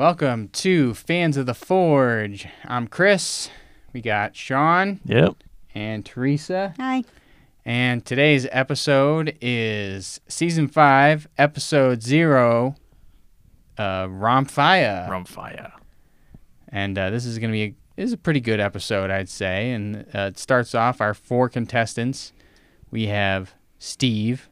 Welcome to Fans of the Forge. I'm Chris. We got Sean Yep. and Teresa. Hi. And today's episode is season five, episode zero, uh, Rompfire. Rumfire. and uh, this is going to be a, this is a pretty good episode, I'd say. And uh, it starts off our four contestants. We have Steve,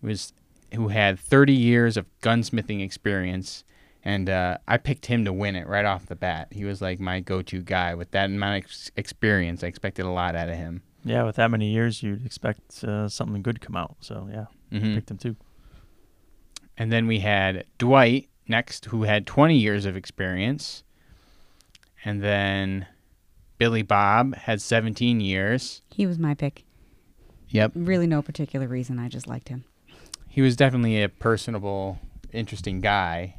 who is who had 30 years of gunsmithing experience, and uh, I picked him to win it right off the bat. He was like my go-to guy with that amount of ex- experience. I expected a lot out of him. Yeah, with that many years, you'd expect uh, something good to come out. So yeah, Mhm. picked him too. And then we had Dwight next, who had 20 years of experience. And then Billy Bob had 17 years. He was my pick. Yep. Really, no particular reason. I just liked him. He was definitely a personable, interesting guy.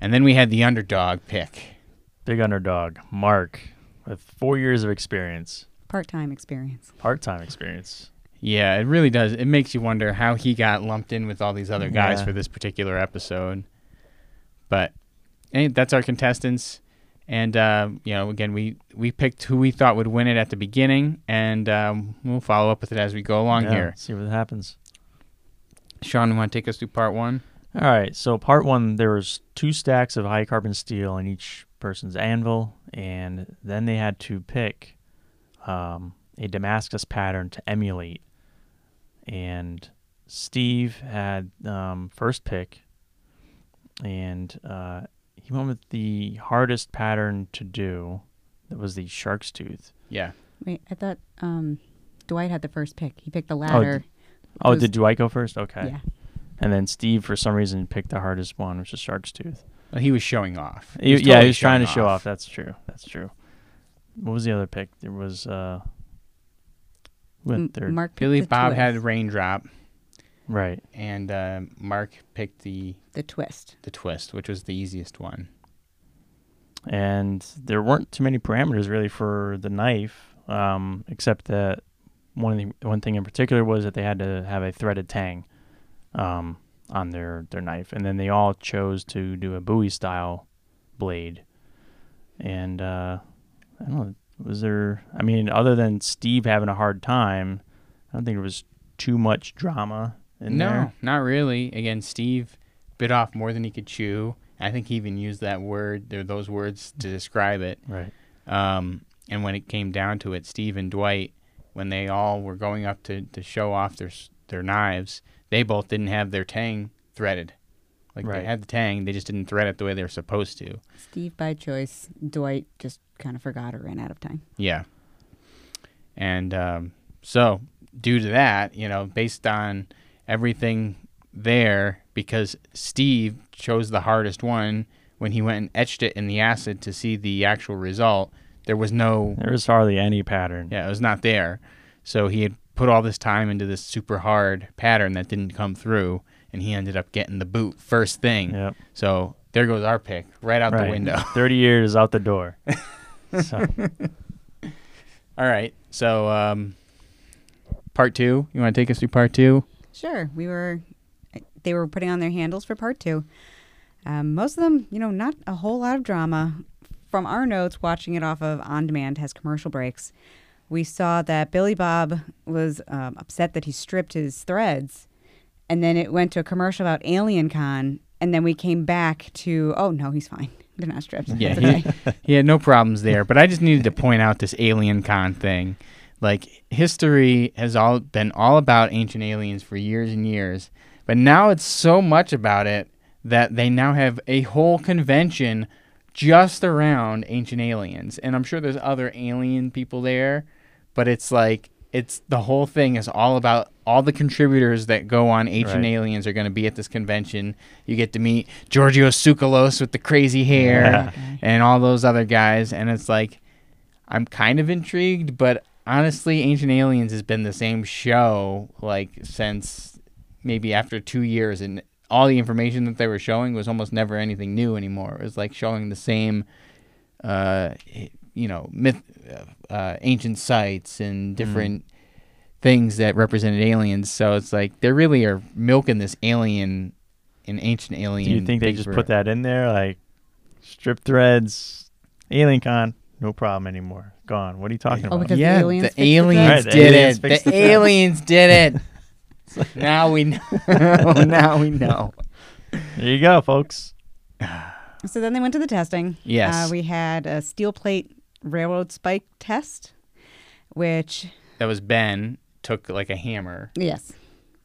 And then we had the underdog pick. Big underdog, Mark, with four years of experience, Part time experience. part-time experience. Yeah, it really does. It makes you wonder how he got lumped in with all these other guys Yeah. for this particular episode. But that's our contestants. And uh, you know, again, we we picked who we thought would win it at the beginning, and um, we'll follow up with it as we go along Yeah, here. See what happens. Sean, you want to take us through part one? All right. So part one, there was two stacks of high carbon steel in each person's anvil, and then they had to pick um, a Damascus pattern to emulate. And Steve had um, first pick, and uh, he went with the hardest pattern to do. That was the shark's tooth. Yeah. Wait, I thought um, Dwight had the first pick. He picked the ladder. Oh, was- did Dwight go first? Okay. Yeah. And then Steve, for some reason, picked the hardest one, which is shark's tooth. He was showing off. He- yeah, totally he was trying to showing show off. That's true. That's true. What was the other pick? There was uh, went third? Mark Billy the Bob twist. had raindrop, right. and uh, Mark picked the the twist. the twist, which was the easiest one. And there weren't too many parameters really for the knife, um, except that one of the, one thing in particular was that they had to have a threaded tang um, on their their knife, and then they all chose to do a Bowie style blade. And uh, I don't know, was there? I mean, other than Steve having a hard time, I don't think there was too much drama in no, there. No, not really. Again, Steve bit off more than he could chew. I think he even used that word, or those words, to describe it. Right. Um, and when it came down to it, Steve and Dwight, when they all were going up to, to show off their their knives, they both didn't have their tang threaded. Like Right. they had the tang, they just didn't thread it the way they were supposed to. Steve by choice. Dwight just kind of forgot or ran out of time. Yeah. And um, so, due to that, you know, based on everything there, because Steve chose the hardest one when he went and etched it in the acid to see the actual result, there was no, There was hardly any pattern. yeah, it was not there. So he had put all this time into this super hard pattern that didn't come through, and he ended up getting the boot first thing. Yep. So there goes our pick right out right. the window. Thirty years out the door. so, All right. So, um, part two. You want to take us through part two? Sure. We were. They were putting on their handles for part two. Um, most of them, you know, not a whole lot of drama. From our notes, watching it off of On Demand has commercial breaks. We saw that Billy Bob was um, upset that he stripped his threads, and then it went to a commercial about Alien Con, and then we came back to, oh no, he's fine. They're not stripped. Yeah, he, he had no problems there. But I just needed to point out this alien con thing. Like history has all been all about ancient aliens for years and years, but now it's so much about it that they now have a whole convention just around ancient aliens. And I'm sure there's other alien people there, but it's like it's the whole thing is all about all the contributors that go on ancient Right. aliens are going to be at this convention. You get to meet Giorgio Tsoukalos with the crazy hair Yeah. and all those other guys and it's like I'm kind of intrigued, but honestly Ancient Aliens has been the same show like since maybe after 2 years and all the information that they were showing was almost never anything new anymore. It was like showing the same uh you know, myth uh, ancient sites and different things that represented aliens. So it's like they really are milking this alien an ancient alien. do you think they just put that in there? Like, Strip threads, Alien Con, no problem anymore. Gone. What are you talking Oh, about? because the yeah, aliens the fixed the aliens? Right, the did aliens it. The, the aliens did it. now we know. now we know. there you go, folks. So then they went to the testing. Yes. Uh, we had a steel plate railroad spike test, which, That was Ben took like a hammer yes,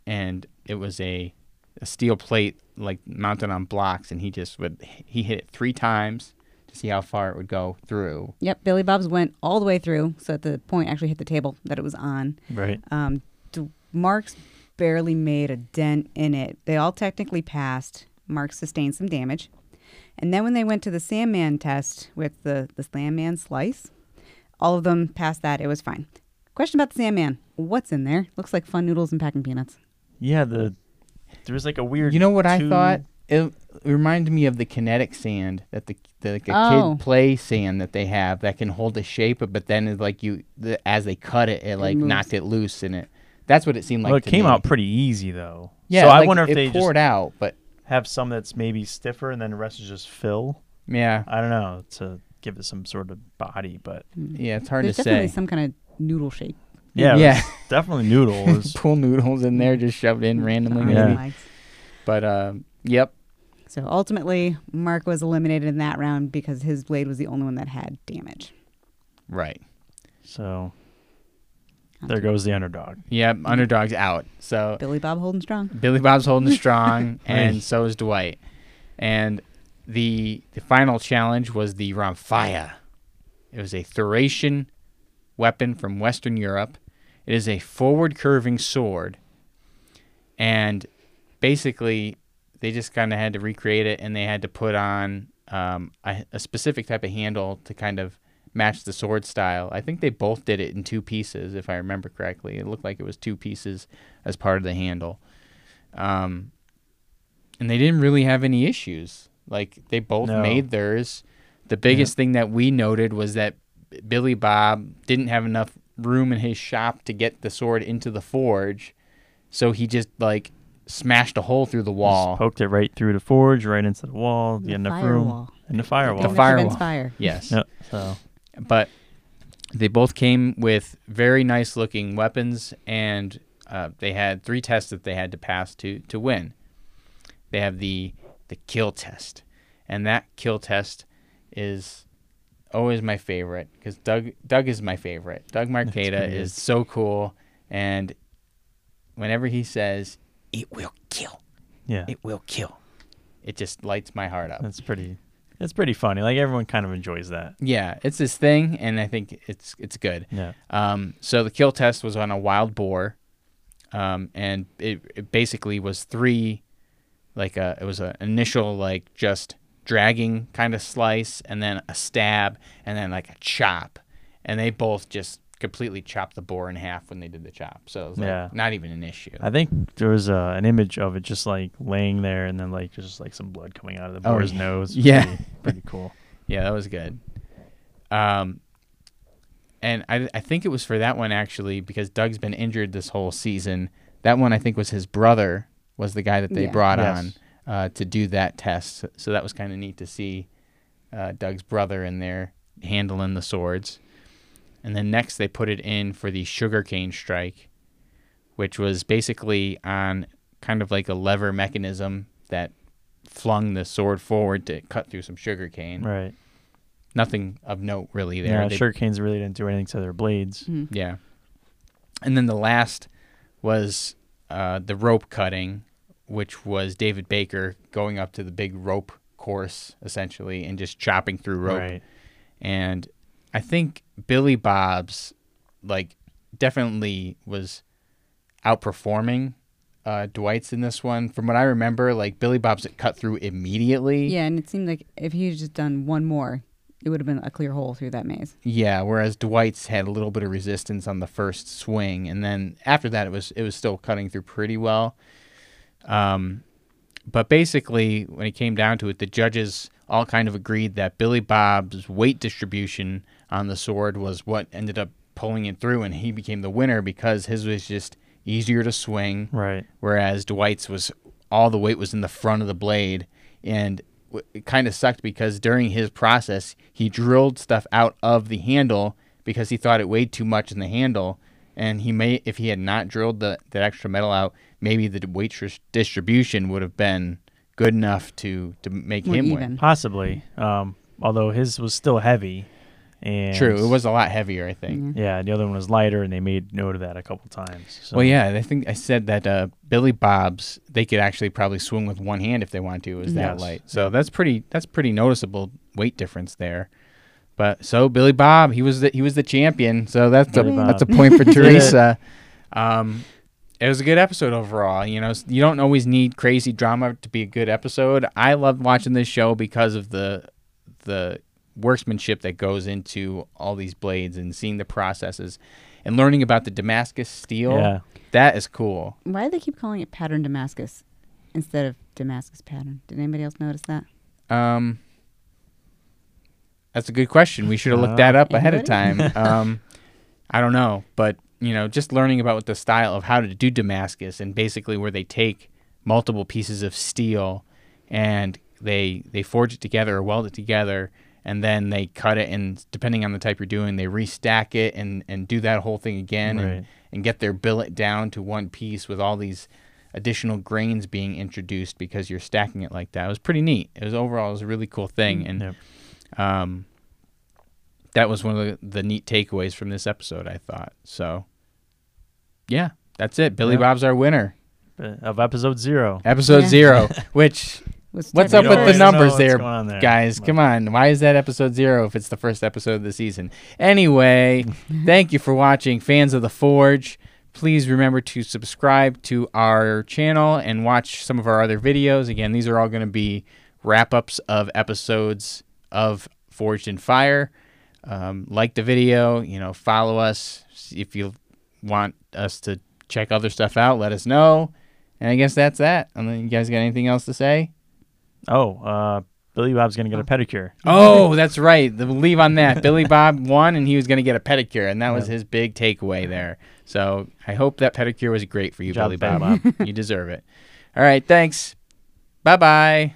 and it was a, a steel plate like mounted on blocks and he just would he hit it three times to see how far it would go through. yep, Billy Bob's went all the way through. So at the point actually hit the table that it was on. Right. Um, Mark's barely made a dent in it. They all technically passed. Mark sustained some damage. And then when they went to the Sandman test with the, the Sandman slice, all of them passed that. It was fine. Question about the Sandman. What's in there? Looks like fun noodles and packing peanuts. Yeah, the there was like a weird. You know what I two- thought? It reminded me of the kinetic sand that the the like a Oh. kid play sand that they have that can hold the shape, but then it's like you the, as they cut it, it like moves. knocked it loose and it. That's what it seemed like. Well, it to came me. out pretty easy though. Yeah, So I like, wonder if it they poured just out, but have some that's maybe stiffer and then the rest is just fill. yeah, I don't know to give it some sort of body, but yeah, it's hard There's to definitely say. some kind of noodle shape. yeah, Yeah. yeah, definitely noodles. Pull noodles in there, just shoved in randomly, Yeah. maybe. Legs. But um, yep, So ultimately, Mark was eliminated in that round because his blade was the only one that had damage. right. so there goes the underdog. Yep, underdog's out. So Billy Bob holding strong. Billy Bob's holding strong, and so is Dwight. And the the final challenge was the Rhomphaia. It was a Thracian weapon from Western Europe. It is a forward curving sword, and basically they just kind of had to recreate it, and they had to put on um, a, a specific type of handle to kind of match the sword style. I think they both did it in two pieces, if I remember correctly. It looked like it was two pieces as part of the handle. Um, and they didn't really have any issues. Like they both No. made theirs. The biggest thing that we noted was that Billy Bob didn't have enough room in his shop to get the sword into the forge, so he just like smashed a hole through the Just wall. poked it right through the forge, right into the wall, the, The enough room, firewall. and the firewall. The firewall. fire. Yes. Yep. So but they both came with very nice looking weapons and uh, they had three tests that they had to pass to to win. They have the the kill test. And that kill test is always my favorite because doug doug is my favorite. Doug Marcaida is so cool. And whenever he says it will kill yeah, it will kill it just lights my heart up. That's pretty. It's pretty funny. Like everyone kind of enjoys that. yeah it's his thing and i think it's it's good Yeah. Um, so the kill test was on a wild boar, um, and it, it basically was three, like a it was an initial like just dragging kind of slice, and then a stab, and then like a chop, and they both just completely chopped the boar in half when they did the chop. So it was like Yeah. not even an issue. I think there was uh, an image of it just like laying there, and then like just like some blood coming out of the Oh, boar's yeah. nose. Yeah. Pretty, pretty cool. Yeah, that was good. Um, and I, I think it was for that one actually because Doug's been injured this whole season. That one I think was his brother was the guy that they Yeah. brought Yes. on uh, to do that test. So that was kind of neat to see uh, Doug's brother in there handling the swords. And then next they put it in for the sugarcane strike, which was basically on kind of like a lever mechanism that flung the sword forward to cut through some sugarcane. Right. Nothing of note really there. Yeah. They- Sugar canes really didn't do anything to their blades. Mhm. yeah. And then the last was uh, the rope cutting, which was David Baker going up to the big rope course essentially and just chopping through rope. Right. And I think Billy Bob's like definitely was outperforming uh, Dwight's in this one. From what I remember, like Billy Bob's cut through immediately. Yeah, and it seemed like if he had just done one more, it would have been a clear hole through that maze. Yeah, whereas Dwight's had a little bit of resistance on the first swing, and then after that, it was it was still cutting through pretty well. Um, but basically, when it came down to it, the judges all kind of agreed that Billy Bob's weight distribution on the sword was what ended up pulling it through, and he became the winner because his was just easier to swing, Right. whereas Dwight's was all the weight was in the front of the blade, and it kind of sucked because during his process, he drilled stuff out of the handle because he thought it weighed too much in the handle. And he may, if he had not drilled the that extra metal out, maybe the weight tris- distribution would have been good enough to to make More him even. win. Possibly. Um, although his was still heavy. And True, it was a lot heavier, I think. Yeah, the other one was lighter, and they made note of that a couple times. So. Well, yeah, I think I said that uh, Billy Bob's they could actually probably swing with one hand if they want to. It was that Yes. light, so that's pretty that's pretty noticeable weight difference there. But so Billy Bob, he was the he was the champion, so that's a Bob. that's a point for Teresa. Um, it was a good episode overall. You know, s- you don't always need crazy drama to be a good episode. I loved watching this show because of the the workmanship that goes into all these blades and seeing the processes and learning about the Damascus steel. Yeah. That is cool. Why do they keep calling it pattern Damascus instead of Damascus pattern? Did anybody else notice that? Um, that's a good question. We should have looked that up ahead of time. Um, I don't know, but you know, just learning about the style of how to do Damascus and basically where they take multiple pieces of steel and they they forge it together or weld it together and then they cut it and depending on the type you're doing they restack it and and do that whole thing again Right. and, and get their billet down to one piece with all these additional grains being introduced because you're stacking it like that. It was pretty neat. It was overall it was a really cool thing and Yep. um, that was one of the, the neat takeaways from this episode, I thought. So, yeah, that's it. Billy Yep. Bob's our winner. Of episode zero. Episode Yeah. zero, which, Was what's up with the numbers there, there. guys? But- Come on. Why is that episode zero if it's the first episode of the season? Anyway, thank you for watching, fans of The Forge. Please remember to subscribe to our channel and watch some of our other videos. Again, these are all going to be wrap ups of episodes of Forged in Fire. Um, like the video, you know, follow us. If you want us to check other stuff out, let us know. And I guess that's that. And then you guys got anything else to say? Oh, uh, Billy Bob's gonna get a pedicure. Oh, that's right. The leave on that. Billy Bob won, and he was going to get a pedicure, and that was Yeah. his big takeaway there. So I hope that pedicure was great for you, job, Billy Billy Bob. you deserve it. All right, thanks. Bye bye.